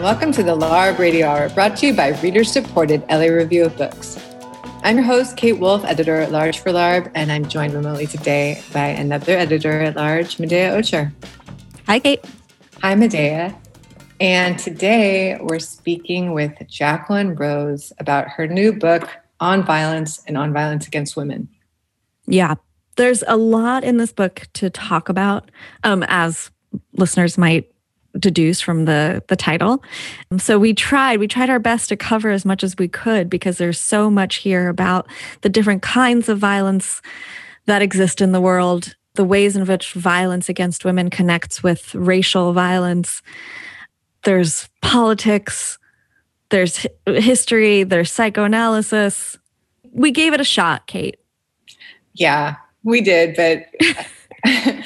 and welcome to the LARB Radio Hour, brought to you by reader supported LA Review of Books. I'm your host, Kate Wolf, editor at large for LARB, and I'm joined remotely today by another editor at large, Medaya Ocher. Hi, Kate. Hi, Medaya. And today we're speaking with Jacqueline Rose about her new book on violence and on violence against women. Yeah, there's a lot in this book to talk about, um, as listeners might deduce from the the title. So we tried, we tried our best to cover as much as we could because there's so much here about the different kinds of violence that exist in the world, the ways in which violence against women connects with racial violence, there's politics, there's history, there's psychoanalysis. We gave it a shot, Kate. Yeah, we did, but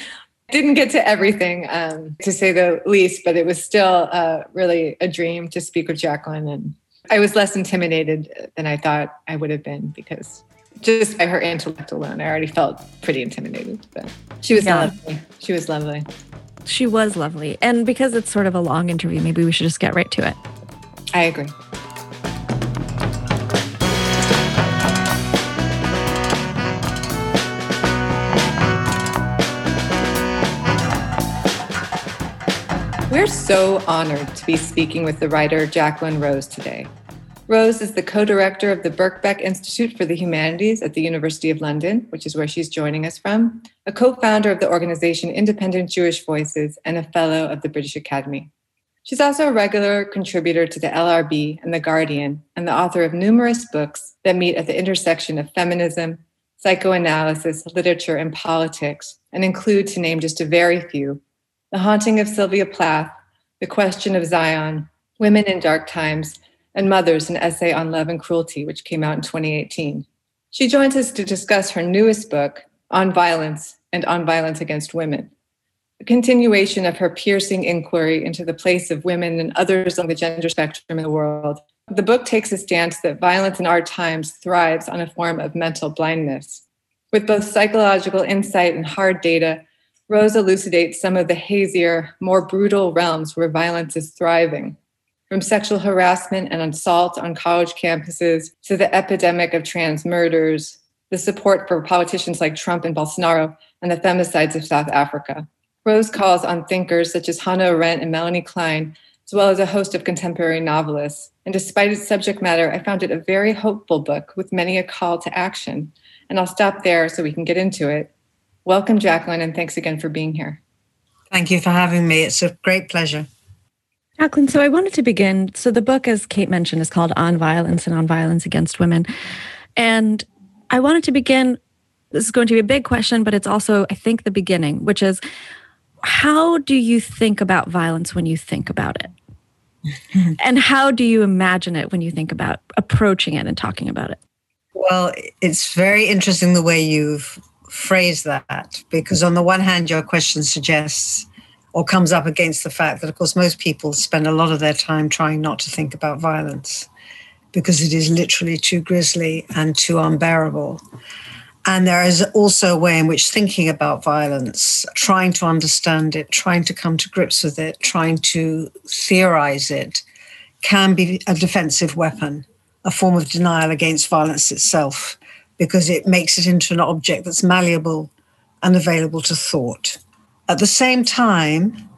didn't get to everything, um, to say the least. But it was still uh, really a dream to speak with Jacqueline, and I was less intimidated than I thought I would have been because just by her intellect alone, I already felt pretty intimidated. But she was yeah. lovely. She was lovely. She was lovely. And because it's sort of a long interview, maybe we should just get right to it. I agree. We're so honored to be speaking with the writer Jacqueline Rose today. Rose is the co director of the Birkbeck Institute for the Humanities at the University of London, which is where she's joining us from, a co founder of the organization Independent Jewish Voices, and a fellow of the British Academy. She's also a regular contributor to the LRB and The Guardian, and the author of numerous books that meet at the intersection of feminism, psychoanalysis, literature, and politics, and include, to name just a very few, The Haunting of Sylvia Plath, The Question of Zion, Women in Dark Times, and Mothers, an essay on love and cruelty, which came out in 2018. She joins us to discuss her newest book, On Violence and On Violence Against Women, a continuation of her piercing inquiry into the place of women and others on the gender spectrum in the world. The book takes a stance that violence in our times thrives on a form of mental blindness. With both psychological insight and hard data, Rose elucidates some of the hazier, more brutal realms where violence is thriving from sexual harassment and assault on college campuses to the epidemic of trans murders, the support for politicians like Trump and Bolsonaro, and the femicides of South Africa. Rose calls on thinkers such as Hannah Arendt and Melanie Klein, as well as a host of contemporary novelists. And despite its subject matter, I found it a very hopeful book with many a call to action. And I'll stop there so we can get into it. Welcome, Jacqueline, and thanks again for being here. Thank you for having me. It's a great pleasure. Jacqueline, so I wanted to begin. So the book, as Kate mentioned, is called On Violence and On Violence Against Women. And I wanted to begin. This is going to be a big question, but it's also, I think, the beginning, which is how do you think about violence when you think about it? and how do you imagine it when you think about approaching it and talking about it? Well, it's very interesting the way you've phrased that, because on the one hand, your question suggests or comes up against the fact that, of course, most people spend a lot of their time trying not to think about violence because it is literally too grisly and too unbearable. And there is also a way in which thinking about violence, trying to understand it, trying to come to grips with it, trying to theorize it, can be a defensive weapon, a form of denial against violence itself, because it makes it into an object that's malleable and available to thought. At the same time,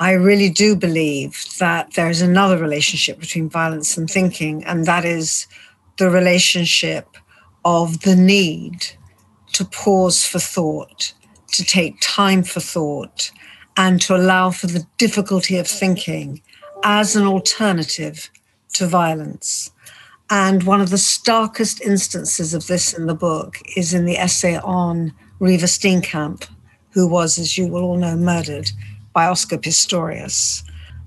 I really do believe that there is another relationship between violence and thinking, and that is the relationship of the need to pause for thought, to take time for thought, and to allow for the difficulty of thinking as an alternative to violence. And one of the starkest instances of this in the book is in the essay on Reeva Steenkamp, who was, as you will all know, murdered by Oscar Pistorius.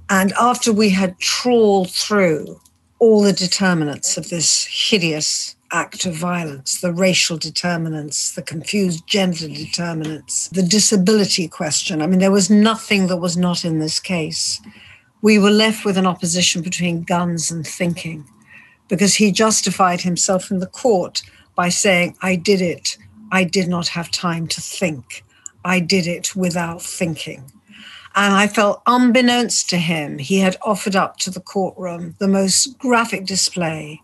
And after we had trawled through all the determinants of this hideous act of violence, the racial determinants, the confused gender determinants, the disability question. I mean, there was nothing that was not in this case. We were left with an opposition between guns and thinking because he justified himself in the court by saying, I did it. I did not have time to think. I did it without thinking. And I felt, unbeknownst to him, he had offered up to the courtroom the most graphic display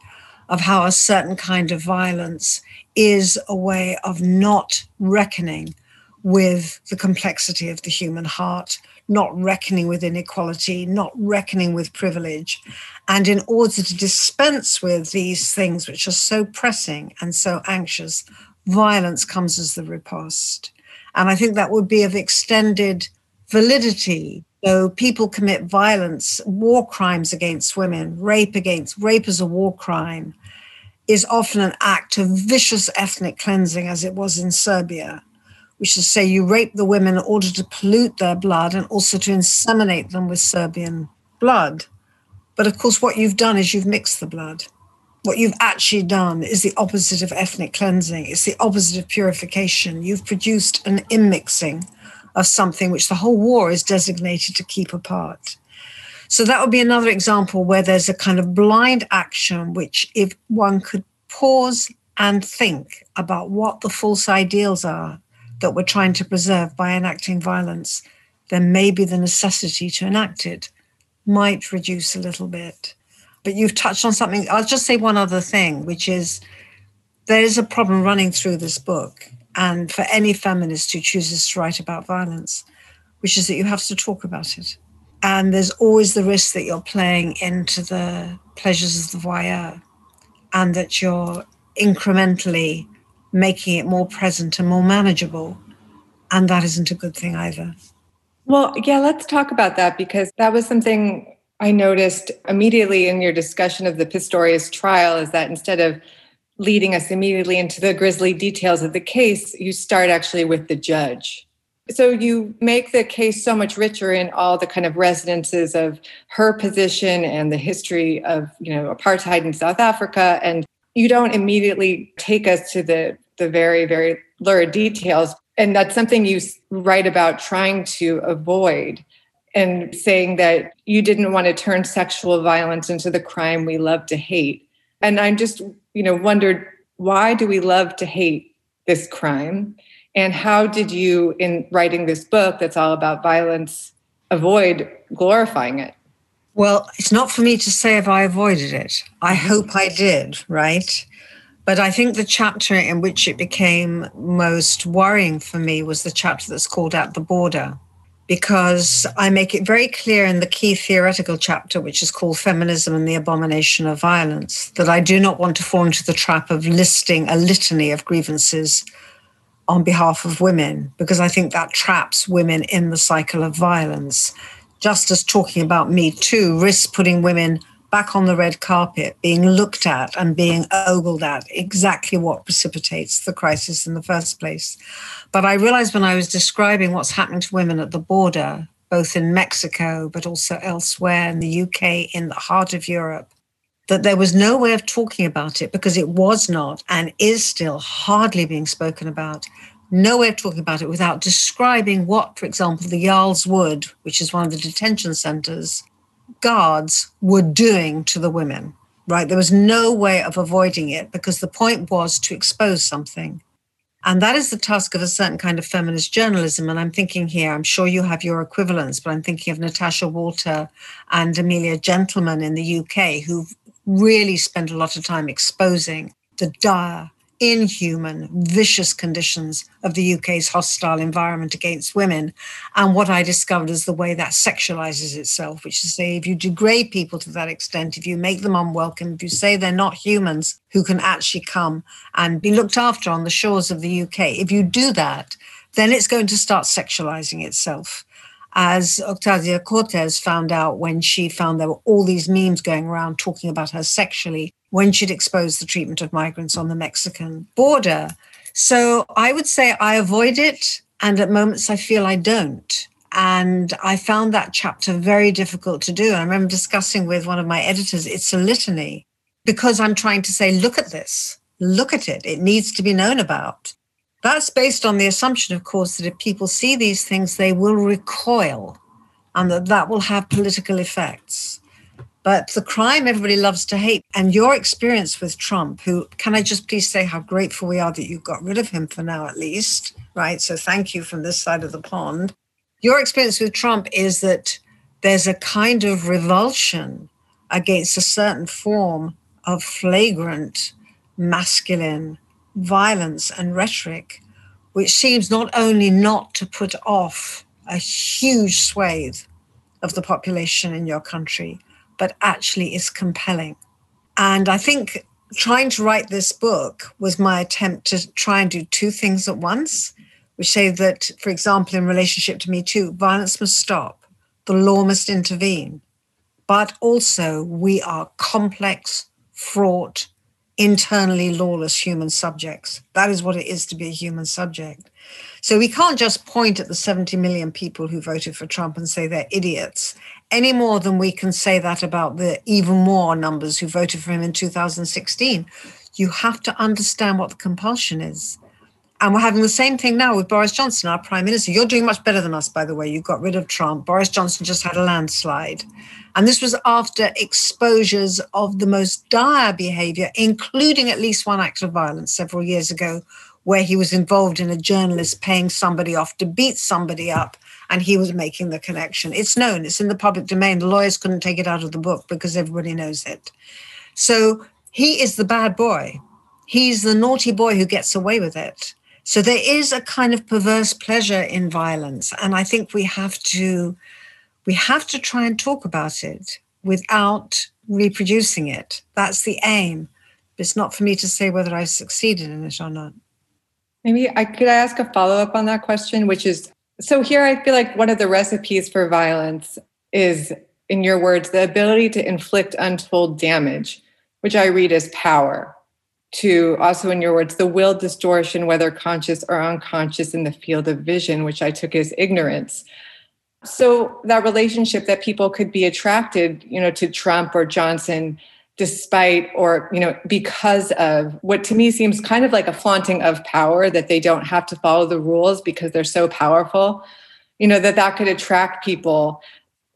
of how a certain kind of violence is a way of not reckoning with the complexity of the human heart, not reckoning with inequality, not reckoning with privilege. And in order to dispense with these things which are so pressing and so anxious, violence comes as the riposte. And I think that would be of extended validity. So people commit violence, war crimes against women, rape against rape as a war crime is often an act of vicious ethnic cleansing, as it was in Serbia, which is to say you rape the women in order to pollute their blood and also to inseminate them with Serbian blood. But of course, what you've done is you've mixed the blood. What you've actually done is the opposite of ethnic cleansing, it's the opposite of purification. You've produced an immixing of something which the whole war is designated to keep apart. So that would be another example where there's a kind of blind action, which, if one could pause and think about what the false ideals are that we're trying to preserve by enacting violence, then maybe the necessity to enact it might reduce a little bit. But you've touched on something. I'll just say one other thing, which is there is a problem running through this book, and for any feminist who chooses to write about violence, which is that you have to talk about it. And there's always the risk that you're playing into the pleasures of the voyeur and that you're incrementally making it more present and more manageable. And that isn't a good thing either. Well, yeah, let's talk about that because that was something I noticed immediately in your discussion of the Pistorius trial is that instead of leading us immediately into the grisly details of the case, you start actually with the judge so you make the case so much richer in all the kind of resonances of her position and the history of you know apartheid in south africa and you don't immediately take us to the the very very lurid details. And that's something you write about trying to avoid and saying that you didn't want to turn sexual violence into the crime we love to hate. And i'm just you know wondered why do we love to hate this crime? And how did you, in writing this book that's all about violence, avoid glorifying it? Well, it's not for me to say if I avoided it. I mm-hmm. hope I did, right? But I think the chapter in which it became most worrying for me was the chapter that's called At the Border, because I make it very clear in the key theoretical chapter, which is called Feminism and the Abomination of Violence, that I do not want to fall into the trap of listing a litany of grievances on behalf of women because I think that traps women in the cycle of violence. Just as talking about Me Too risks putting women back on the red carpet, being looked at and being ogled at, exactly what precipitates the crisis in the first place. But I realized when I was describing what's happening to women at the border, both in Mexico, but also elsewhere in the UK, in the heart of Europe, that there was no way of talking about it because it was not and is still hardly being spoken about. No way of talking about it without describing what, for example, the Yarl's Wood, which is one of the detention centers, guards were doing to the women, right? There was no way of avoiding it because the point was to expose something. And that is the task of a certain kind of feminist journalism. And I'm thinking here, I'm sure you have your equivalents, but I'm thinking of Natasha Walter and Amelia Gentleman in the UK, who've really spent a lot of time exposing the dire, inhuman, vicious conditions of the UK's hostile environment against women. And what I discovered is the way that sexualizes itself, which is say, if you degrade people to that extent, if you make them unwelcome, if you say they're not humans who can actually come and be looked after on the shores of the UK, if you do that, then it's going to start sexualizing itself as Ocasio Cortez found out when she found there were all these memes going around talking about her sexually when she'd exposed the treatment of migrants on the Mexican border. So I would say I avoid it, and at moments I feel I don't. And I found that chapter very difficult to do. And I remember discussing with one of my editors, it's a litany because I'm trying to say, look at this, look at it. It needs to be known about. That's based on the assumption, of course, that if people see these things, they will recoil and that that will have political effects. But the crime everybody loves to hate, and your experience with Trump, who can I just please say how grateful we are that you got rid of him for now, at least, right? So thank you from this side of the pond. Your experience with Trump is that there's a kind of revulsion against a certain form of flagrant masculine violence and rhetoric, which seems not only not to put off a huge swathe of the population in your country, but actually is compelling. And I think trying to write this book was my attempt to try and do two things at once, which say that, for example, in relationship to Me Too, violence must stop, the law must intervene, but also we are complex, fraught, internally lawless human subjects. That is what it is to be a human subject. So we can't just point at the 70 million people who voted for Trump and say they're idiots any more than we can say that about the even more numbers who voted for him in 2016. You have to understand what the compulsion is. And we're having the same thing now with Boris Johnson, our prime minister. You're doing much better than us, by the way. You got rid of Trump. Boris Johnson just had a landslide. And this was after exposures of the most dire behavior, including at least one act of violence several years ago, where he was involved in a journalist paying somebody off to beat somebody up and he was making the connection. It's known, it's in the public domain. The lawyers couldn't take it out of the book because everybody knows it. So he is the bad boy. He's the naughty boy who gets away with it. So there is a kind of perverse pleasure in violence. And I think we have to we have to try and talk about it without reproducing it. That's the aim. It's not for me to say whether I've succeeded in it or not. Maybe I could I ask a follow up on that question, which is so here I feel like one of the recipes for violence is, in your words, the ability to inflict untold damage, which I read as power. To also, in your words, the will distortion, whether conscious or unconscious, in the field of vision, which I took as ignorance. So that relationship that people could be attracted, you know, to Trump or Johnson despite or you know because of what to me seems kind of like a flaunting of power that they don't have to follow the rules because they're so powerful you know that that could attract people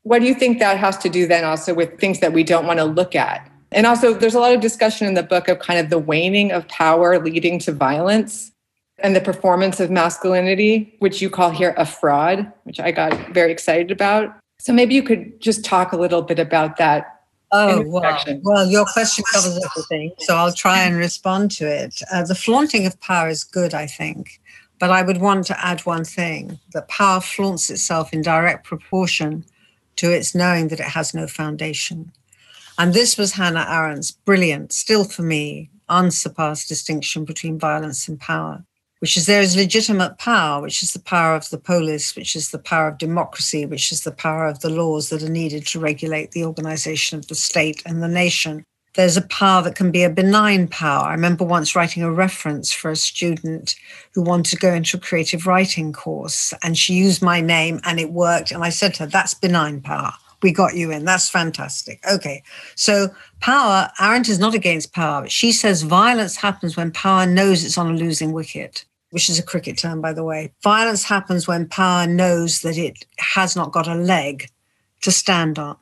what do you think that has to do then also with things that we don't want to look at and also there's a lot of discussion in the book of kind of the waning of power leading to violence and the performance of masculinity which you call here a fraud which i got very excited about so maybe you could just talk a little bit about that Oh, well, well, your question covers everything, so I'll try and respond to it. Uh, the flaunting of power is good, I think, but I would want to add one thing that power flaunts itself in direct proportion to its knowing that it has no foundation. And this was Hannah Arendt's brilliant, still for me, unsurpassed distinction between violence and power which is there is legitimate power, which is the power of the polis, which is the power of democracy, which is the power of the laws that are needed to regulate the organization of the state and the nation. There's a power that can be a benign power. I remember once writing a reference for a student who wanted to go into a creative writing course, and she used my name and it worked. And I said to her, That's benign power. We got you in. That's fantastic. Okay. So, power, Arendt is not against power. She says violence happens when power knows it's on a losing wicket which is a cricket term, by the way. Violence happens when power knows that it has not got a leg to stand on.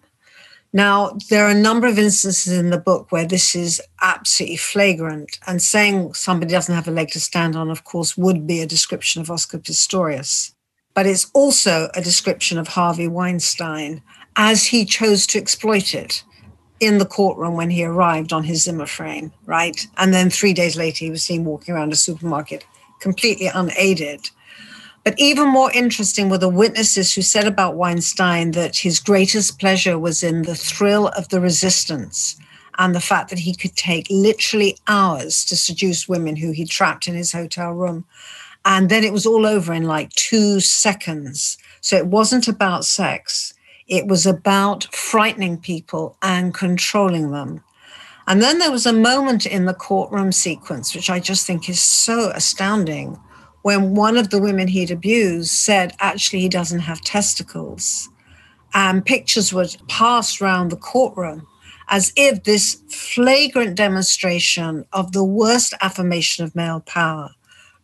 Now, there are a number of instances in the book where this is absolutely flagrant, and saying somebody doesn't have a leg to stand on, of course, would be a description of Oscar Pistorius. But it's also a description of Harvey Weinstein as he chose to exploit it in the courtroom when he arrived on his Zimmer frame, right? And then three days later, he was seen walking around a supermarket completely unaided. But even more interesting were the witnesses who said about Weinstein that his greatest pleasure was in the thrill of the resistance and the fact that he could take literally hours to seduce women who he trapped in his hotel room. And then it was all over in like two seconds. So it wasn't about sex, it was about frightening people and controlling them. And then there was a moment in the courtroom sequence, which I just think is so astounding, when one of the women he'd abused said, actually, he doesn't have testicles. And pictures were passed around the courtroom as if this flagrant demonstration of the worst affirmation of male power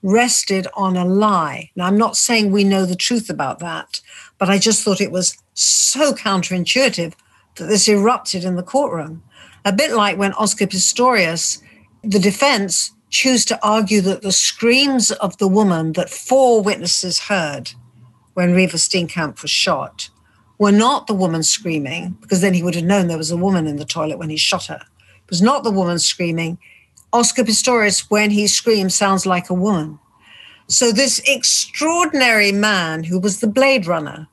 rested on a lie. Now, I'm not saying we know the truth about that, but I just thought it was so counterintuitive that this erupted in the courtroom a bit like when Oscar Pistorius, the defense, choose to argue that the screams of the woman that four witnesses heard when Reeva Steenkamp was shot were not the woman screaming, because then he would have known there was a woman in the toilet when he shot her. It was not the woman screaming. Oscar Pistorius, when he screams, sounds like a woman. So, this extraordinary man who was the Blade Runner,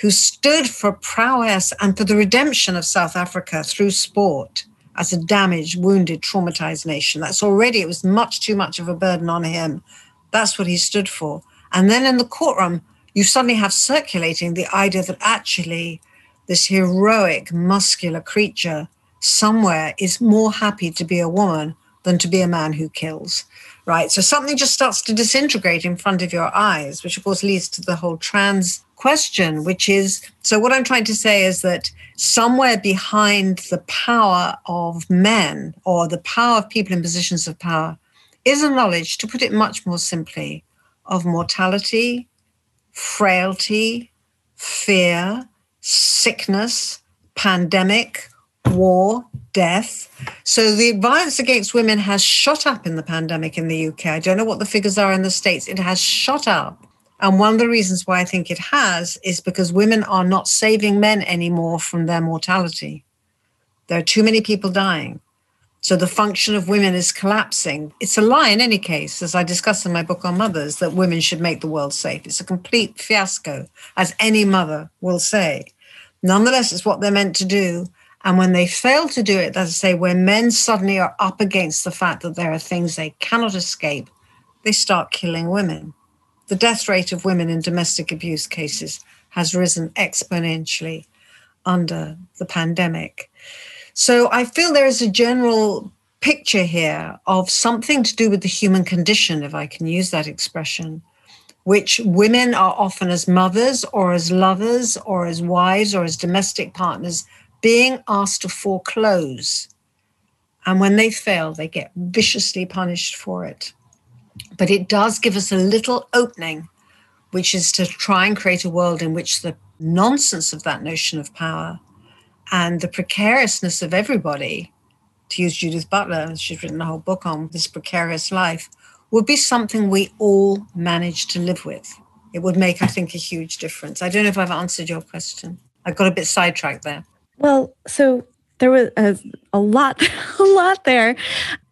who stood for prowess and for the redemption of South Africa through sport as a damaged, wounded, traumatized nation. That's already, it was much too much of a burden on him. That's what he stood for. And then in the courtroom, you suddenly have circulating the idea that actually this heroic, muscular creature somewhere is more happy to be a woman than to be a man who kills right? So something just starts to disintegrate in front of your eyes, which of course leads to the whole trans question, which is so what I'm trying to say is that somewhere behind the power of men or the power of people in positions of power is a knowledge, to put it much more simply, of mortality, frailty, fear, sickness, pandemic, war, death. So the violence against women has shot up in the pandemic in the UK. I don't know what the figures are in the States. It has shot up. And one of the reasons why I think it has is because women are not saving men anymore from their mortality. There are too many people dying. So the function of women is collapsing. It's a lie in any case, as I discuss in my book on mothers, that women should make the world safe. It's a complete fiasco, as any mother will say. Nonetheless, it's what they're meant to do. And when they fail to do it, as I say, when men suddenly are up against the fact that there are things they cannot escape, they start killing women. The death rate of women in domestic abuse cases has risen exponentially under the pandemic. So I feel there is a general picture here of something to do with the human condition, if I can use that expression, which women are often as mothers or as lovers or as wives or as domestic partners being asked to foreclose. And when they fail, they get viciously punished for it. But it does give us a little opening, which is to try and create a world in which the nonsense of that notion of power and the precariousness of everybody, to use Judith Butler, she's written a whole book on this precarious life, would be something we all manage to live with. It would make, I think, a huge difference. I don't know if I've answered your question. I got a bit sidetracked there. Well, so there was a, a lot, a lot there.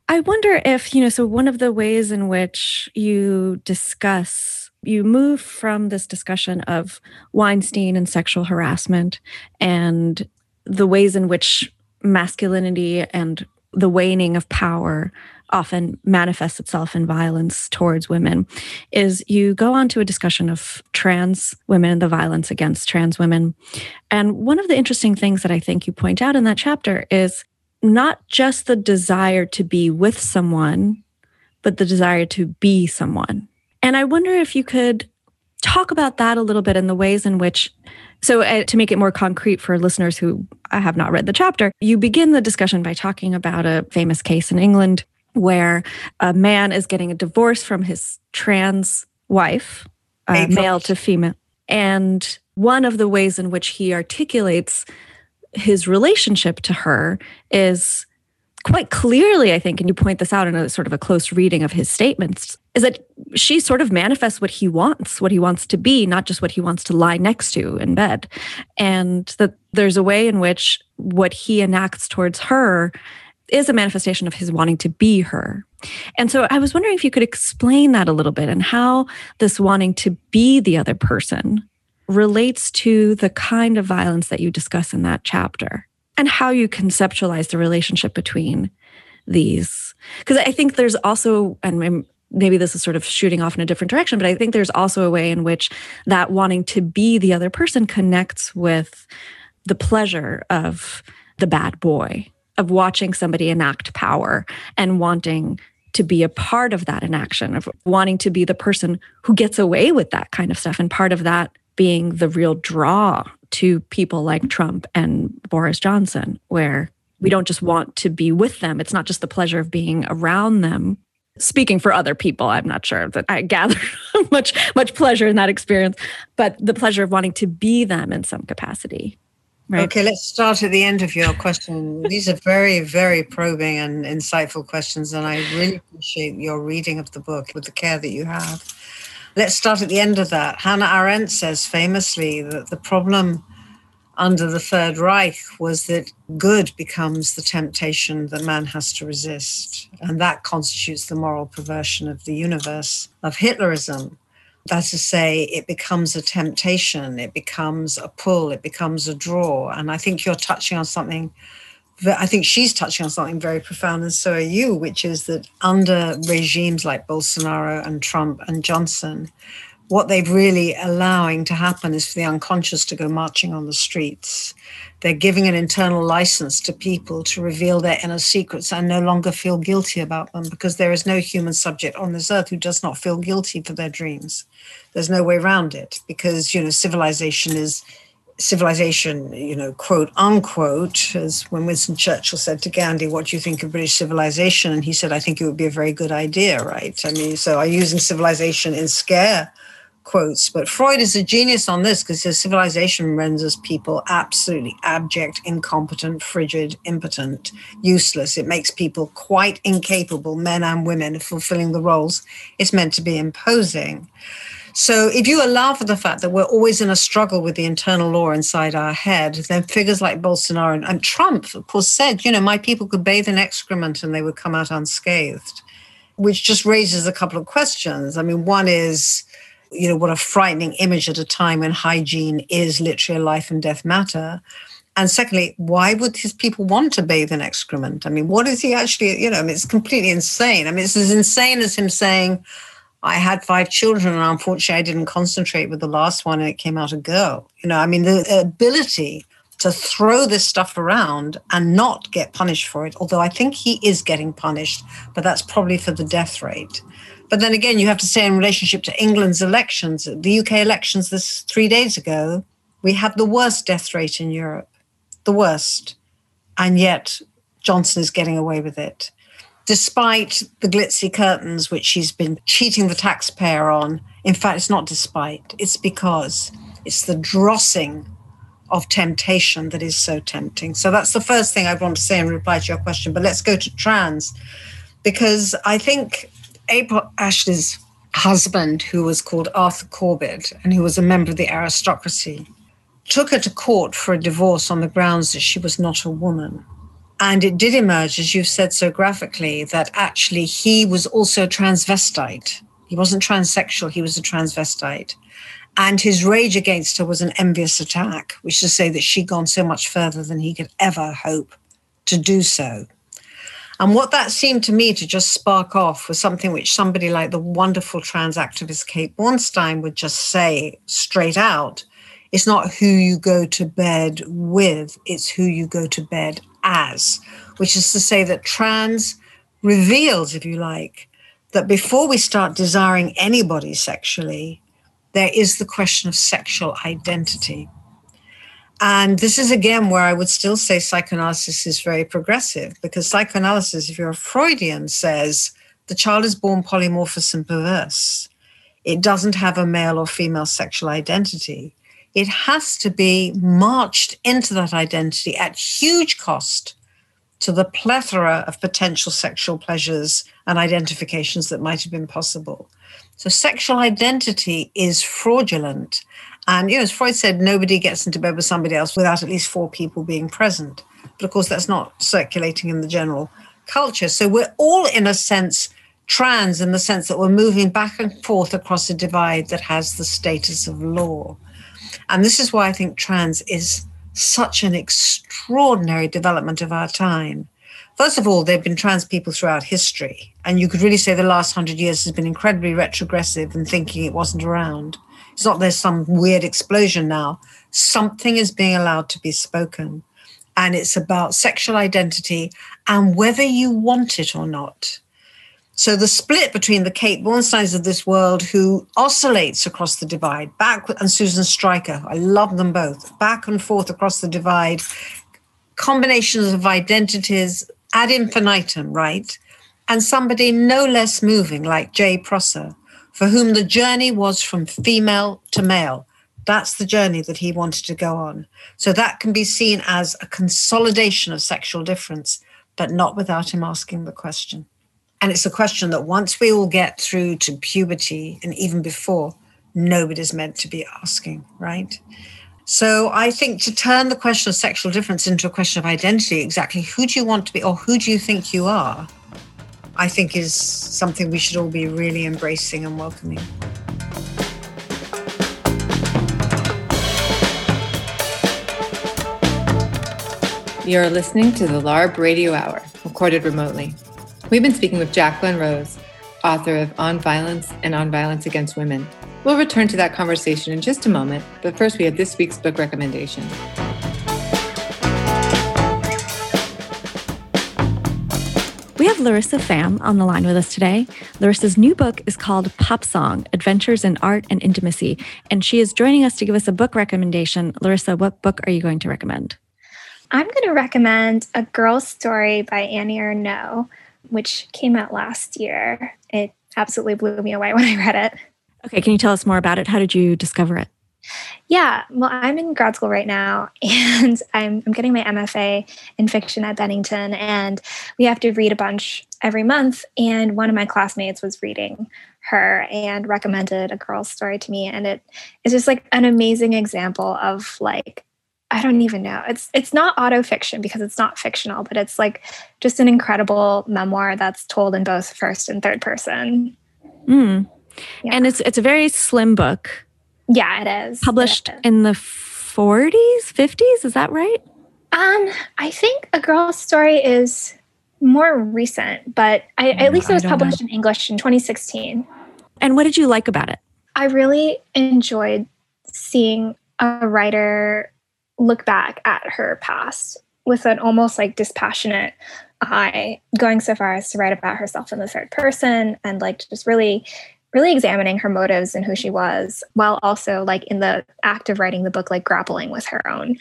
I wonder if, you know, so one of the ways in which you discuss, you move from this discussion of Weinstein and sexual harassment and the ways in which masculinity and the waning of power often manifests itself in violence towards women is you go on to a discussion of trans women and the violence against trans women. And one of the interesting things that I think you point out in that chapter is not just the desire to be with someone, but the desire to be someone. And I wonder if you could talk about that a little bit in the ways in which so, uh, to make it more concrete for listeners who have not read the chapter, you begin the discussion by talking about a famous case in England where a man is getting a divorce from his trans wife, uh, male to female. And one of the ways in which he articulates his relationship to her is quite clearly, I think, and you point this out in a sort of a close reading of his statements, is that she sort of manifests what he wants, what he wants to be, not just what he wants to lie next to in bed. And that there's a way in which what he enacts towards her is a manifestation of his wanting to be her. And so I was wondering if you could explain that a little bit and how this wanting to be the other person relates to the kind of violence that you discuss in that chapter and how you conceptualize the relationship between these. Because I think there's also, and maybe this is sort of shooting off in a different direction, but I think there's also a way in which that wanting to be the other person connects with the pleasure of the bad boy of watching somebody enact power and wanting to be a part of that inaction, of wanting to be the person who gets away with that kind of stuff. And part of that being the real draw to people like Trump and Boris Johnson, where we don't just want to be with them. It's not just the pleasure of being around them. Speaking for other people, I'm not sure that I gather much much pleasure in that experience, but the pleasure of wanting to be them in some capacity. Right. Okay, let's start at the end of your question. These are very, very probing and insightful questions, and I really appreciate your reading of the book with the care that you have. Let's start at the end of that. Hannah Arendt says famously that the problem under the Third Reich was that good becomes the temptation that man has to resist. And that constitutes the moral perversion of the universe of Hitlerism. That's to say, it becomes a temptation, it becomes a pull, it becomes a draw. And I think you're touching on something. I think she's touching on something very profound, and so are you, which is that under regimes like Bolsonaro and Trump and Johnson, what they're really allowing to happen is for the unconscious to go marching on the streets. They're giving an internal license to people to reveal their inner secrets and no longer feel guilty about them because there is no human subject on this earth who does not feel guilty for their dreams. There's no way around it because, you know, civilization is civilization, you know, quote unquote, as when Winston Churchill said to Gandhi, What do you think of British civilization? And he said, I think it would be a very good idea, right? I mean, so are using civilization in scare quotes. But Freud is a genius on this because his civilization renders people absolutely abject, incompetent, frigid, impotent, useless. It makes people quite incapable, men and women, of fulfilling the roles it's meant to be imposing. So, if you allow for the fact that we're always in a struggle with the internal law inside our head, then figures like Bolsonaro and, and Trump, of course, said, you know, my people could bathe in excrement and they would come out unscathed, which just raises a couple of questions. I mean, one is, you know, what a frightening image at a time when hygiene is literally a life and death matter. And secondly, why would his people want to bathe in excrement? I mean, what is he actually, you know, I mean, it's completely insane. I mean, it's as insane as him saying, I had five children and unfortunately I didn't concentrate with the last one and it came out a girl. You know, I mean, the ability to throw this stuff around and not get punished for it, although I think he is getting punished, but that's probably for the death rate. But then again, you have to say in relationship to England's elections, the UK elections this three days ago, we had the worst death rate in Europe, the worst. And yet Johnson is getting away with it. Despite the glitzy curtains, which she's been cheating the taxpayer on. In fact, it's not despite, it's because it's the drossing of temptation that is so tempting. So that's the first thing I want to say in reply to your question. But let's go to trans, because I think April Ashley's husband, who was called Arthur Corbett and who was a member of the aristocracy, took her to court for a divorce on the grounds that she was not a woman. And it did emerge, as you've said so graphically, that actually he was also a transvestite. He wasn't transsexual, he was a transvestite. And his rage against her was an envious attack, which is to say that she'd gone so much further than he could ever hope to do so. And what that seemed to me to just spark off was something which somebody like the wonderful trans activist Kate Bornstein would just say straight out. It's not who you go to bed with, it's who you go to bed as, which is to say that trans reveals, if you like, that before we start desiring anybody sexually, there is the question of sexual identity. And this is again where I would still say psychoanalysis is very progressive because psychoanalysis, if you're a Freudian, says the child is born polymorphous and perverse. It doesn't have a male or female sexual identity. It has to be marched into that identity at huge cost to the plethora of potential sexual pleasures and identifications that might have been possible. So, sexual identity is fraudulent and you know, as Freud said, nobody gets into bed with somebody else without at least four people being present. But of course, that's not circulating in the general culture. So we're all, in a sense, trans in the sense that we're moving back and forth across a divide that has the status of law. And this is why I think trans is such an extraordinary development of our time. First of all, there have been trans people throughout history. And you could really say the last hundred years has been incredibly retrogressive in thinking it wasn't around. It's not there's some weird explosion now. Something is being allowed to be spoken. And it's about sexual identity and whether you want it or not. So the split between the Kate Bornsteins of this world, who oscillates across the divide, back and Susan Stryker, I love them both, back and forth across the divide, combinations of identities ad infinitum, right? And somebody no less moving like Jay Prosser, for whom the journey was from female to male. That's the journey that he wanted to go on. So that can be seen as a consolidation of sexual difference, but not without him asking the question. And it's a question that once we all get through to puberty and even before, nobody's meant to be asking, right? So I think to turn the question of sexual difference into a question of identity, exactly who do you want to be or who do you think you are, I think is something we should all be really embracing and welcoming. You're listening to the LARB Radio Hour, recorded remotely. We've been speaking with Jacqueline Rose, author of On Violence and On Violence Against Women. We'll return to that conversation in just a moment, but first we have this week's book recommendation. We have Larissa Pham on the line with us today. Larissa's new book is called Pop Song Adventures in Art and Intimacy, and she is joining us to give us a book recommendation. Larissa, what book are you going to recommend? I'm going to recommend A Girl's Story by Annie Ernaux, which came out last year. It absolutely blew me away when I read it. Okay, can you tell us more about it? How did you discover it? Yeah, well, I'm in grad school right now, and I'm, I'm getting my MFA in fiction at Bennington, and we have to read a bunch every month. And one of my classmates was reading her and recommended a girl's story to me, and it is just like an amazing example of like I don't even know. It's it's not autofiction because it's not fictional, but it's like just an incredible memoir that's told in both first and third person. Mm. Yeah. And it's it's a very slim book. Yeah, it is. Published it is. in the 40s, 50s, is that right? Um, I think A Girl's Story is more recent, but I, at least it was published know. in English in 2016. And what did you like about it? I really enjoyed seeing a writer look back at her past with an almost like dispassionate eye, going so far as to write about herself in the third person and like just really really examining her motives and who she was while also like in the act of writing the book like grappling with her own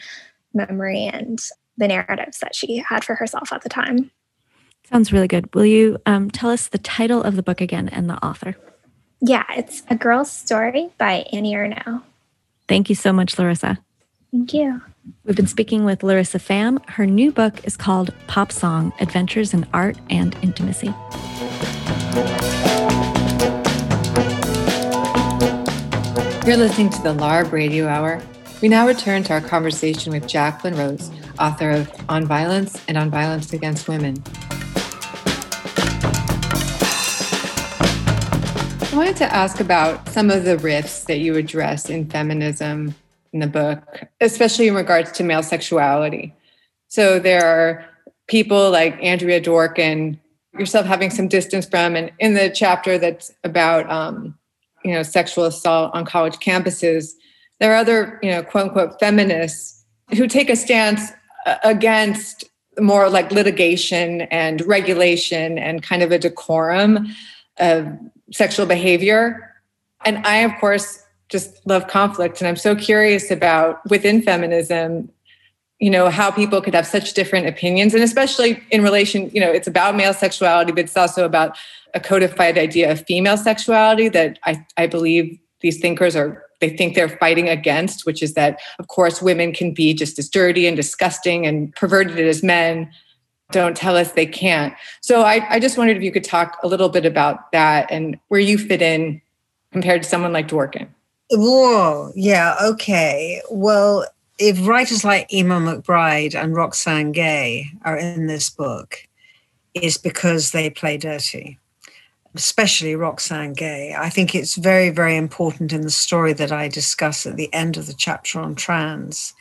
memory and the narratives that she had for herself at the time. Sounds really good. Will you um, tell us the title of the book again and the author? Yeah it's a girl's story by annie ernaux thank you so much larissa Thank you. We've been speaking with Larissa Pham. Her new book is called Pop Song Adventures in Art and Intimacy. You're listening to the LARB Radio Hour. We now return to our conversation with Jacqueline Rose, author of On Violence and On Violence Against Women. I wanted to ask about some of the rifts that you address in feminism in the book, especially in regards to male sexuality. So there are people like Andrea Dworkin, yourself having some distance from, and in the chapter that's about um, you know sexual assault on college campuses, there are other you know quote unquote feminists who take a stance against more like litigation and regulation and kind of a decorum of sexual behavior. And I, of course, just love conflict. And i'm so curious about within feminism you know how people could have such different opinions. And especially in relation you know it's about male sexuality but it's also about a codified idea of female sexuality that i, I believe these thinkers are they think they're fighting against which is that of course women can be just as dirty and disgusting and perverted as men. Don't tell us they can't. So I, I just wondered if you could talk a little bit about that and where you fit in compared to someone like dworkin Whoa, yeah, okay. Well, if writers like Eimear McBride and Roxane Gay are in this book, it's because they play dirty, especially Roxane Gay. I think it's very, very important in the story that I discuss at the end of the chapter on trans.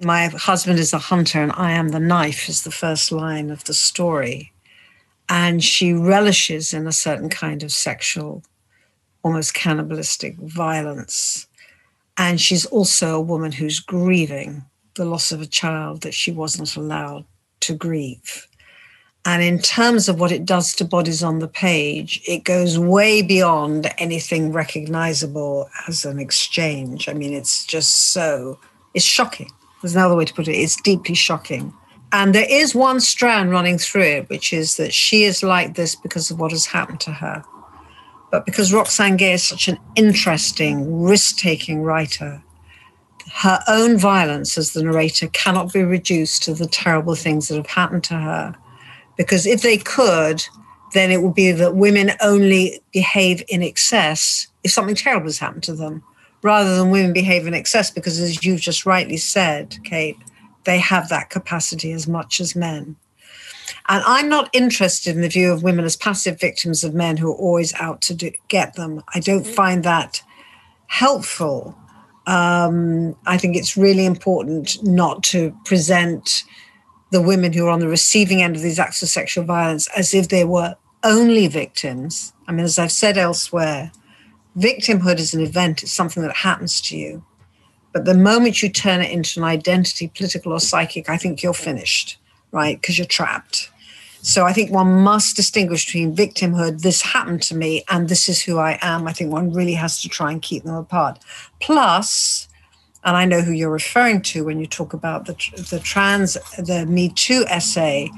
My husband is a hunter and I am the knife, is the first line of the story. And she relishes in a certain kind of sexual almost cannibalistic violence. And she's also a woman who's grieving the loss of a child that she wasn't allowed to grieve. And in terms of what it does to bodies on the page, it goes way beyond anything recognizable as an exchange. I mean, it's just so, it's shocking. There's another way to put it. It's deeply shocking. And there is one strand running through it, which is that she is like this because of what has happened to her. But because Roxane Gay is such an interesting, risk taking writer, her own violence as the narrator cannot be reduced to the terrible things that have happened to her. Because if they could, then it would be that women only behave in excess if something terrible has happened to them, rather than women behave in excess because, as you've just rightly said, Kate, they have that capacity as much as men. And I'm not interested in the view of women as passive victims of men who are always out to do, get them. I don't find that helpful. Um, I think it's really important not to present the women who are on the receiving end of these acts of sexual violence as if they were only victims. I mean, as I've said elsewhere, victimhood is an event, it's something that happens to you. But the moment you turn it into an identity, political or psychic, I think you're finished, right? Because you're trapped. So I think one must distinguish between victimhood, this happened to me, and this is who I am. I think one really has to try and keep them apart. Plus, and I know who you're referring to when you talk about the, the trans, the Me Too essay,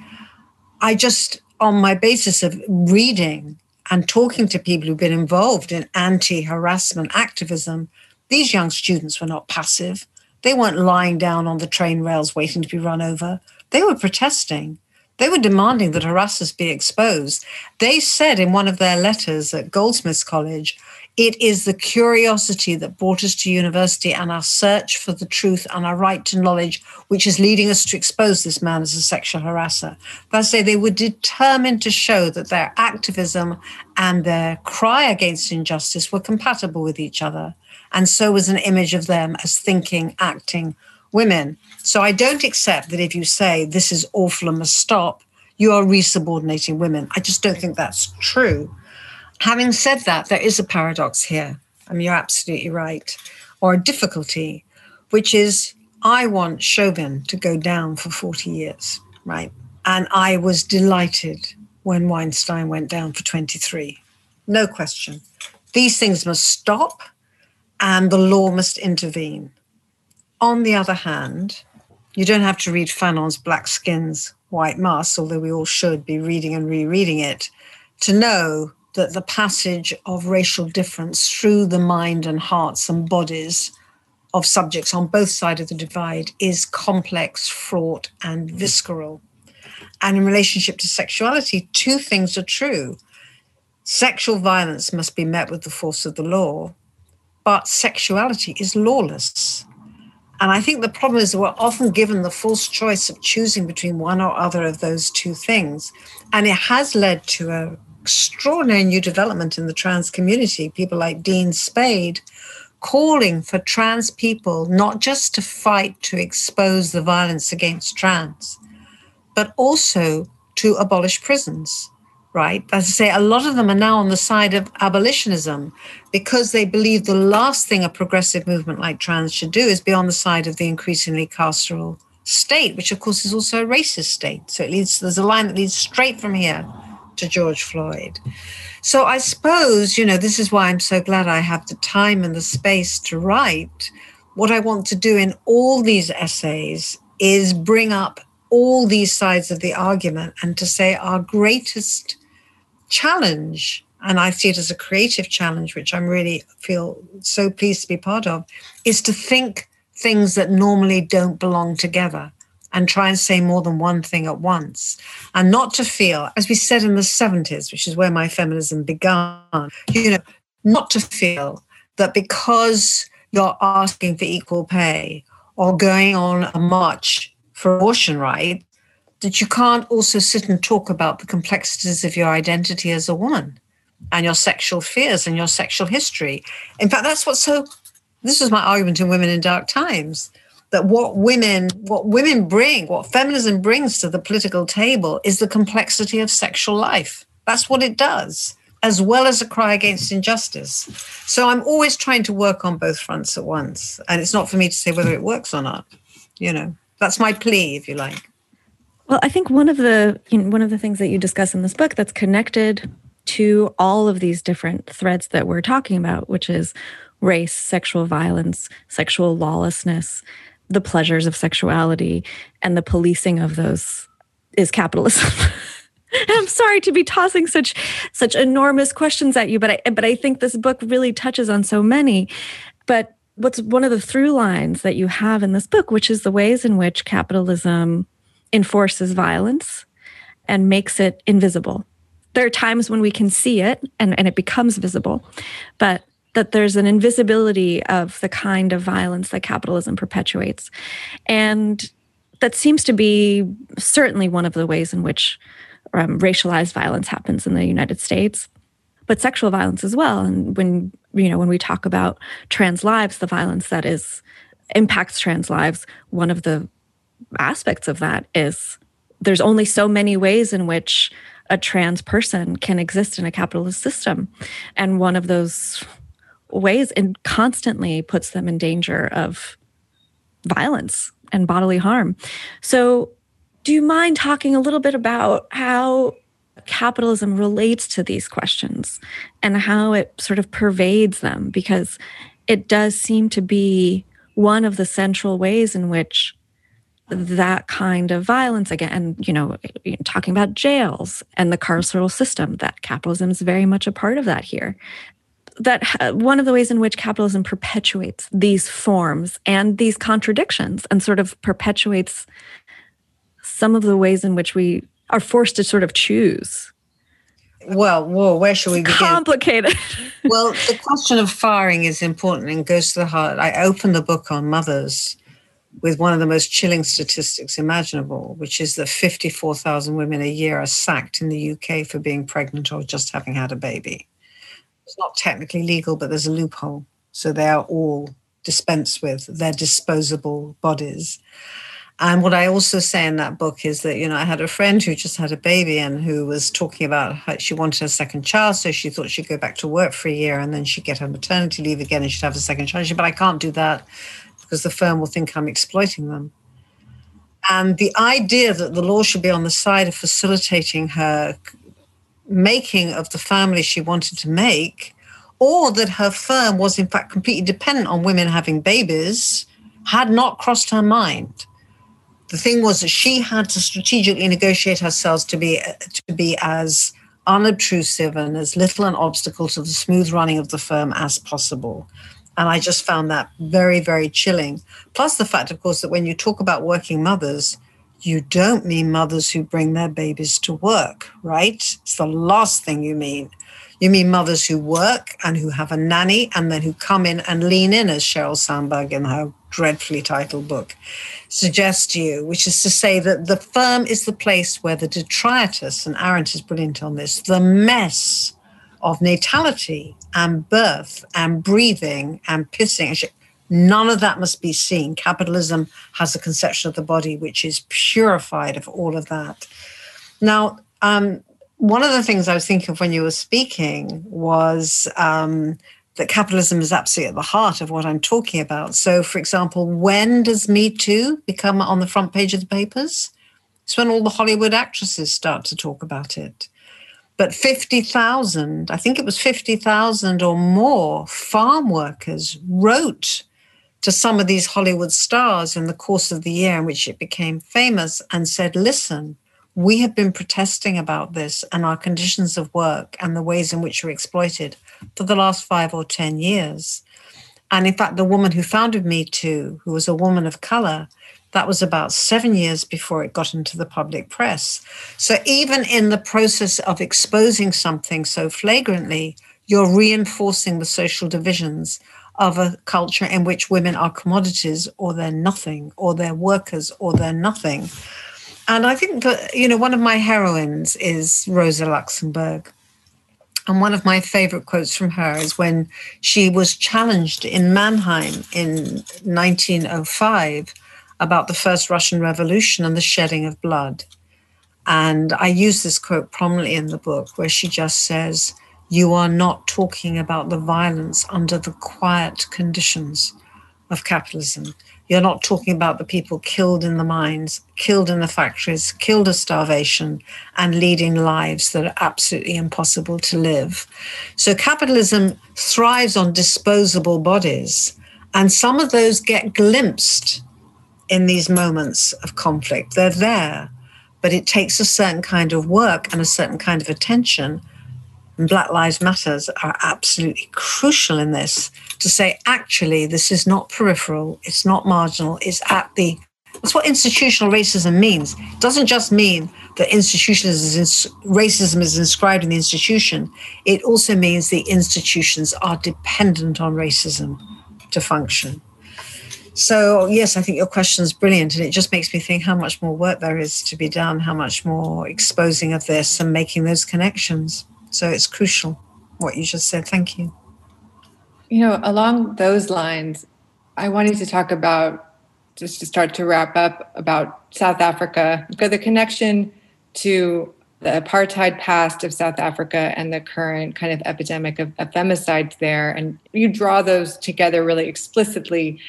I just, on my basis of reading and talking to people who've been involved in anti harassment activism, these young students were not passive. They weren't lying down on the train rails waiting to be run over. They were protesting. They were demanding that harassers be exposed. They said in one of their letters at Goldsmiths College, it is the curiosity that brought us to university and our search for the truth and our right to knowledge, which is leading us to expose this man as a sexual harasser. I say they were determined to show that their activism and their cry against injustice were compatible with each other. And so was an image of them as thinking, acting, women. So I don't accept that if you say this is awful and must stop, you are resubordinating women. I just don't think that's true. Having said that, there is a paradox here. I mean, you're absolutely right, or a difficulty, which is I want Chauvin to go down for 40 years, right? And I was delighted when Weinstein went down for 23. No question. These things must stop and the law must intervene. On the other hand, you don't have to read Fanon's Black Skins, White Masks, although we all should be reading and rereading it, to know that the passage of racial difference through the mind and hearts and bodies of subjects on both sides of the divide is complex, fraught, and visceral. And in relationship to sexuality, two things are true. Sexual violence must be met with the force of the law, but sexuality is lawless. And I think the problem is we're often given the false choice of choosing between one or other of those two things. And it has led to an extraordinary new development in the trans community. People like Dean Spade calling for trans people not just to fight to expose the violence against trans, but also to abolish prisons right? As I say, a lot of them are now on the side of abolitionism because they believe the last thing a progressive movement like trans should do is be on the side of the increasingly carceral state, which of course is also a racist state. So it leads, there's a line that leads straight from here to George Floyd. So I suppose, you know, this is why I'm so glad I have the time and the space to write. What I want to do in all these essays is bring up all these sides of the argument and to say our greatest challenge, and I see it as a creative challenge, which I'm really feel so pleased to be part of, is to think things that normally don't belong together and try and say more than one thing at once. And not to feel, as we said in the 70s, which is where my feminism began, you know, not to feel that because you're asking for equal pay or going on a march for abortion rights, that you can't also sit and talk about the complexities of your identity as a woman and your sexual fears and your sexual history. In fact, that's what's so this was my argument in Women in Dark Times that what women what women bring, what feminism brings to the political table is the complexity of sexual life. That's what it does, as well as a cry against injustice. So I'm always trying to work on both fronts at once. And it's not for me to say whether it works or not. You know, that's my plea, if you like. Well, I think one of the you know, one of the things that you discuss in this book that's connected to all of these different threads that we're talking about, which is race, sexual violence, sexual lawlessness, the pleasures of sexuality, and the policing of those is capitalism. I'm sorry to be tossing such such enormous questions at you, but I but I think this book really touches on so many. But what's one of the through lines that you have in this book, which is the ways in which capitalism enforces violence and makes it invisible. there are times when we can see it and, and it becomes visible, but that there's an invisibility of the kind of violence that capitalism perpetuates. And that seems to be certainly one of the ways in which um, racialized violence happens in the United States, but sexual violence as well. And when you know when we talk about trans lives, the violence that is impacts trans lives, one of the aspects of that is there's only so many ways in which a trans person can exist in a capitalist system. And one of those ways and constantly puts them in danger of violence and bodily harm. So, do you mind talking a little bit about how capitalism relates to these questions and how it sort of pervades them? Because it does seem to be one of the central ways in which that kind of violence again you know talking about jails and the carceral system that capitalism is very much a part of that here that uh, one of the ways in which capitalism perpetuates these forms and these contradictions and sort of perpetuates some of the ways in which we are forced to sort of choose well, well, where should we begin? Complicated. well, the question of firing is important and goes to the heart. I open the book on mothers with one of the most chilling statistics imaginable, which is that 54,000 women a year are sacked in the UK for being pregnant or just having had a baby. It's not technically legal, but there's a loophole. So they are all dispensed with their disposable bodies. And what I also say in that book is that, you know, I had a friend who just had a baby and who was talking about how she wanted a second child. So she thought she'd go back to work for a year and then she'd get her maternity leave again and she'd have a second child. She said, but I can't do that because the firm will think I'm exploiting them. And the idea that the law should be on the side of facilitating her making of the family she wanted to make, or that her firm was in fact completely dependent on women having babies, had not crossed her mind. The thing was that she had to strategically negotiate herself to be to be as unobtrusive and as little an obstacle to the smooth running of the firm as possible. And I just found that very, very chilling. Plus, the fact, of course, that when you talk about working mothers, you don't mean mothers who bring their babies to work, right? It's the last thing you mean. You mean mothers who work and who have a nanny and then who come in and lean in, as Sheryl Sandberg in her dreadfully titled book suggests to you, which is to say that the firm is the place where the detritus, and Arendt is brilliant on this, the mess of natality and birth and breathing and pissing. None of that must be seen. Capitalism has a conception of the body which is purified of all of that. Now, um, one of the things I was thinking of when you were speaking was um, that capitalism is absolutely at the heart of what I'm talking about. So, for example, when does Me Too become on the front page of the papers? It's when all the Hollywood actresses start to talk about it. But 50,000, I think it was 50,000 or more farm workers wrote to some of these Hollywood stars in the course of the year in which it became famous and said, listen, we have been protesting about this and our conditions of work and the ways in which we're exploited for the last five or 10 years. And in fact, the woman who founded Me Too, who was a woman of color, that was about seven years before it got into the public press. So even in the process of exposing something so flagrantly, you're reinforcing the social divisions of a culture in which women are commodities or they're nothing, or they're workers or they're nothing. And I think that, you know, one of my heroines is Rosa Luxemburg. And one of my favorite quotes from her is when she was challenged in Mannheim in 1905 about the first Russian Revolution and the shedding of blood. And I use this quote prominently in the book where she just says, You are not talking about the violence under the quiet conditions of capitalism. You're not talking about the people killed in the mines, killed in the factories, killed of starvation, and leading lives that are absolutely impossible to live. So capitalism thrives on disposable bodies, and some of those get glimpsed in these moments of conflict. They're there, but it takes a certain kind of work and a certain kind of attention. And Black Lives Matters are absolutely crucial in this to say, actually, this is not peripheral, it's not marginal, it's at the that's what institutional racism means. It doesn't just mean that institutionalism is, racism is inscribed in the institution, it also means the institutions are dependent on racism to function. So, yes, I think your question is brilliant. And it just makes me think how much more work there is to be done, how much more exposing of this and making those connections. So, it's crucial what you just said. Thank you. You know, along those lines, I wanted to talk about just to start to wrap up about South Africa, because the connection to the apartheid past of South Africa and the current kind of epidemic of, of femicides there. And you draw those together really explicitly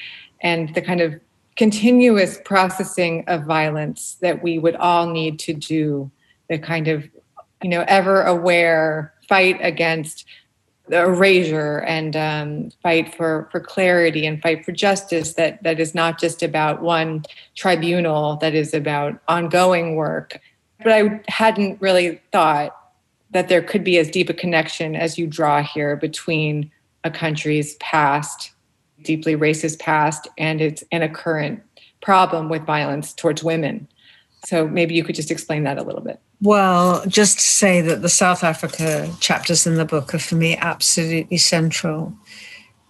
and the kind of continuous processing of violence that we would all need to do, the kind of, you know, ever aware fight against the erasure and um, fight for, for clarity and fight for justice that, that is not just about one tribunal, that is about ongoing work. But I hadn't really thought that there could be as deep a connection as you draw here between a country's past deeply racist past and it's and a current problem with violence towards women. So maybe you could just explain that a little bit. Well, just to say that the South Africa chapters in the book are for me absolutely central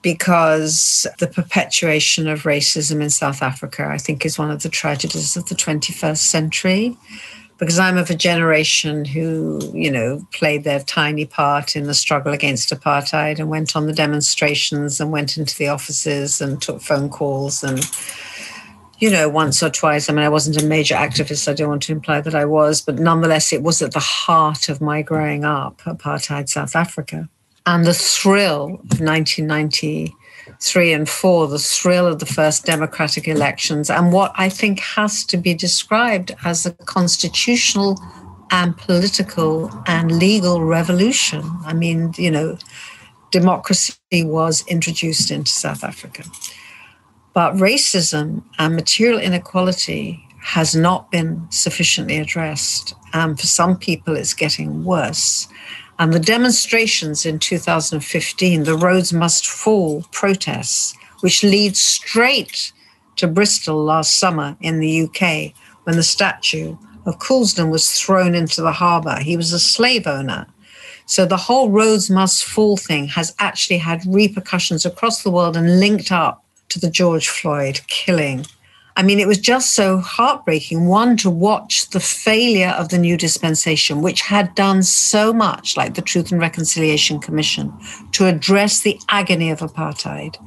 because the perpetuation of racism in South Africa, I think, is one of the tragedies of the 21st century because I'm of a generation who, you know, played their tiny part in the struggle against apartheid and went on the demonstrations and went into the offices and took phone calls and, you know, once or twice. I mean, I wasn't a major activist. I don't want to imply that I was, but nonetheless, it was at the heart of my growing up, apartheid South Africa. And the thrill of 1990 three and four, the thrill of the first democratic elections, and what I think has to be described as a constitutional and political and legal revolution. I mean, you know, democracy was introduced into South Africa. But racism and material inequality has not been sufficiently addressed. And for some people, it's getting worse. And the demonstrations in 2015, the Rhodes Must Fall protests, which lead straight to Bristol last summer in the UK when the statue of Colston was thrown into the harbour. He was a slave owner. So the whole Rhodes Must Fall thing has actually had repercussions across the world and linked up to the George Floyd killing I mean, it was just so heartbreaking. One, to watch the failure of the new dispensation, which had done so much, like the Truth and Reconciliation Commission, to address the agony of apartheid.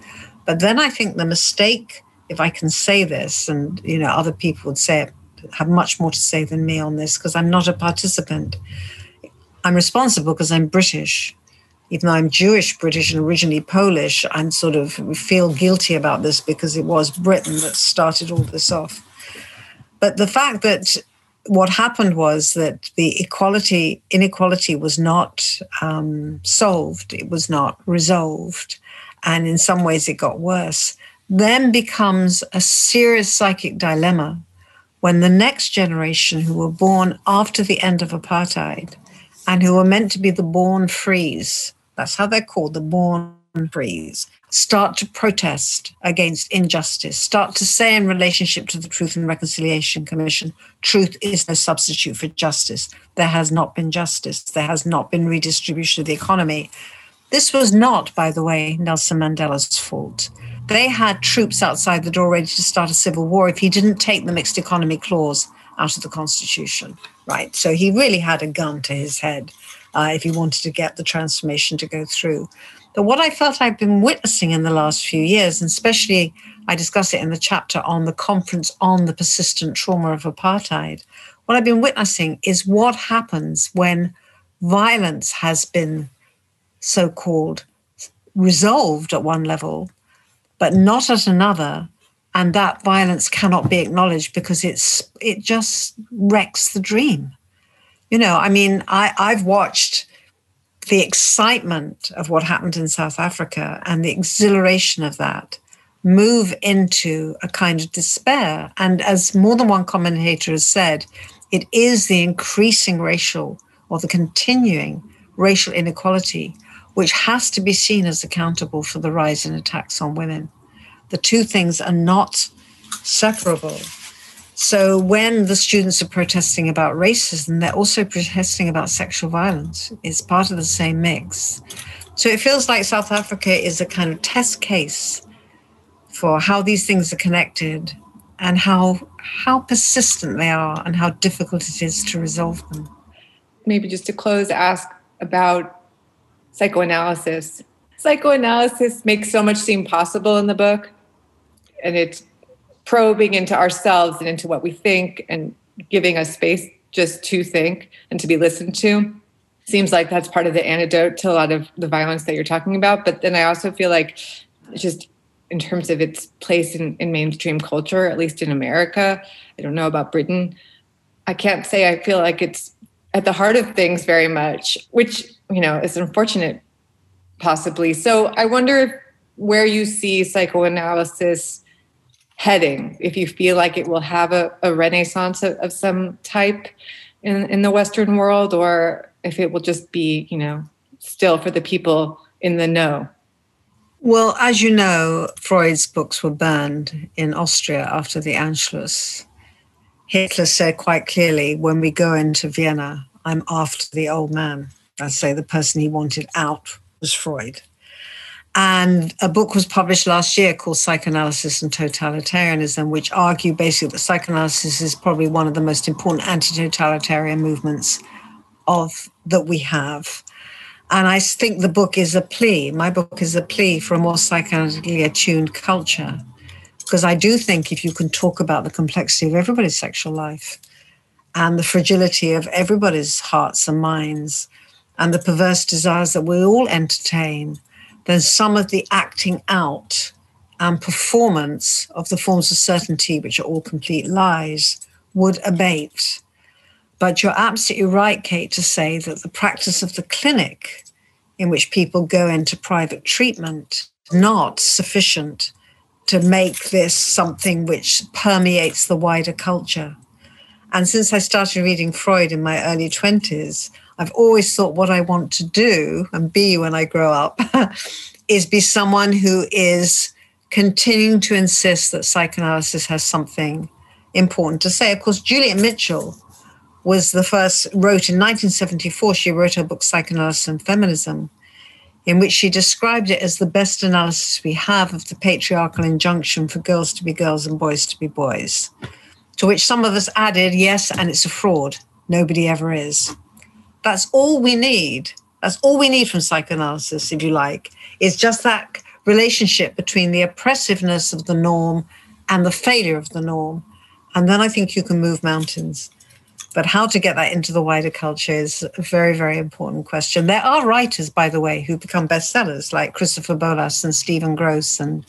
But then I think the mistake, if I can say this, and you know, other people would say it, have much more to say than me on this because I'm not a participant. I'm responsible because I'm British even though I'm Jewish, British, and originally Polish, I'm sort of feel guilty about this because it was Britain that started all this off. But the fact that what happened was that the equality inequality was not um, solved, it was not resolved, and in some ways it got worse. Then becomes a serious psychic dilemma when the next generation who were born after the end of apartheid and who were meant to be the born frees that's how they're called, the born frees, start to protest against injustice, start to say in relationship to the Truth and Reconciliation Commission, truth is no substitute for justice. There has not been justice. There has not been redistribution of the economy. This was not, by the way, Nelson Mandela's fault. They had troops outside the door ready to start a civil war if he didn't take the mixed economy clause out of the constitution, right? So he really had a gun to his head uh, if he wanted to get the transformation to go through. But what I felt I've been witnessing in the last few years, and especially I discuss it in the chapter on the conference on the persistent trauma of apartheid, what I've been witnessing is what happens when violence has been so called resolved at one level, but not at another. And that violence cannot be acknowledged because it's it just wrecks the dream. You know, I mean, I, I've watched the excitement of what happened in South Africa and the exhilaration of that move into a kind of despair. And as more than one commentator has said, it is the increasing racial or the continuing racial inequality which has to be seen as accountable for the rise in attacks on women. The two things are not separable. So when the students are protesting about racism, they're also protesting about sexual violence. It's part of the same mix. So it feels like South Africa is a kind of test case for how these things are connected and how how persistent they are and how difficult it is to resolve them. Maybe just to close, ask about psychoanalysis. Psychoanalysis makes so much seem possible in the book, and it's probing into ourselves and into what we think and giving us space just to think and to be listened to. Seems like that's part of the antidote to a lot of the violence that you're talking about but then i also feel like just in terms of its place in, in mainstream culture at least in america i don't know about britain i can't say i feel like it's at the heart of things very much which you know is unfortunate possibly. So i wonder if where you see psychoanalysis heading, if you feel like it will have a, a renaissance of, of, some type in, in the Western world, or if it will just be, you know, still for the people in the know. Well, as you know, Freud's books were burned in Austria after the Anschluss. Hitler said quite clearly, when we go into Vienna, I'm after the old man. I say the person he wanted out was Freud. And a book was published last year called Psychoanalysis and Totalitarianism, which argue basically that psychoanalysis is probably one of the most important anti-totalitarian movements of that we have. And I think the book is a plea. My book is a plea for a more psychoanalytically attuned culture. Because I do think if you can talk about the complexity of everybody's sexual life and the fragility of everybody's hearts and minds and the perverse desires that we all entertain, then some of the acting out and performance of the forms of certainty, which are all complete lies, would abate. But you're absolutely right, Kate, to say that the practice of the clinic, in which people go into private treatment, not sufficient to make this something which permeates the wider culture. And since I started reading Freud in my early 20s, I've always thought what I want to do and be when I grow up is be someone who is continuing to insist that psychoanalysis has something important to say. Of course, Juliet Mitchell was the first, wrote in 1974, she wrote her book Psychoanalysis and Feminism, in which she described it as the best analysis we have of the patriarchal injunction for girls to be girls and boys to be boys. To which some of us added, yes, and it's a fraud. Nobody ever is. That's all we need. That's all we need from psychoanalysis, if you like, is just that relationship between the oppressiveness of the norm and the failure of the norm. And then I think you can move mountains. But how to get that into the wider culture is a very, very important question. There are writers, by the way, who become bestsellers, like Christopher Bollas and Stephen Grosz and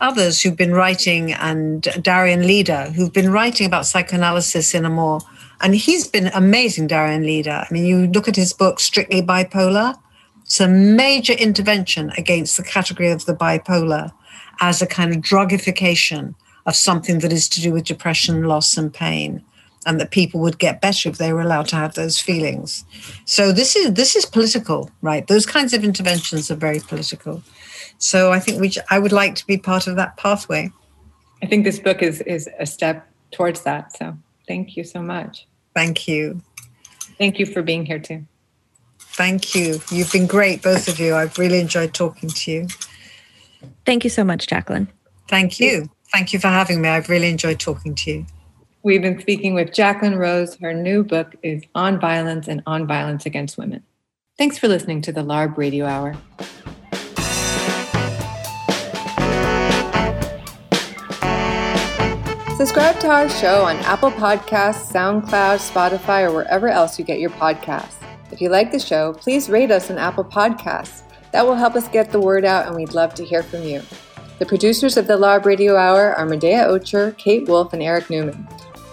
others who've been writing, and Darian Leader, who've been writing about psychoanalysis in a more and he's been amazing, Darian Leader. I mean, you look at his book, Strictly Bipolar, it's a major intervention against the category of the bipolar as a kind of drugification of something that is to do with depression, loss, and pain, and that people would get better if they were allowed to have those feelings. So this is this is political, right? Those kinds of interventions are very political. So I think we I would like to be part of that pathway. I think this book is is a step towards that. So thank you so much. Thank you. Thank you for being here too. Thank you. You've been great, both of you. I've really enjoyed talking to you. Thank you so much, Jacqueline. Thank you. Thank you for having me. I've really enjoyed talking to you. We've been speaking with Jacqueline Rose. Her new book is On Violence and On Violence Against Women. Thanks for listening to the LARB Radio Hour. Subscribe to our show on Apple Podcasts, SoundCloud, Spotify, or wherever else you get your podcasts. If you like the show, please rate us on Apple Podcasts. That will help us get the word out, and we'd love to hear from you. The producers of the LARB Radio Hour are Medaya Ocher, Kate Wolf, and Eric Newman.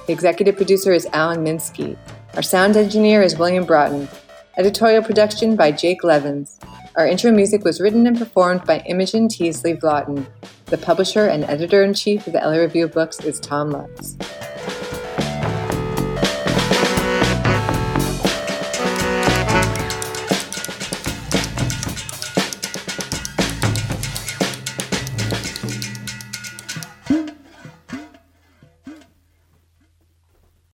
The executive producer is Alan Minsky. Our sound engineer is William Broughton. Editorial production by Jake Levins. Our intro music was written and performed by Imogen Teasley Vlotten. The publisher and editor in chief of the LA Review of Books is Tom Lutz.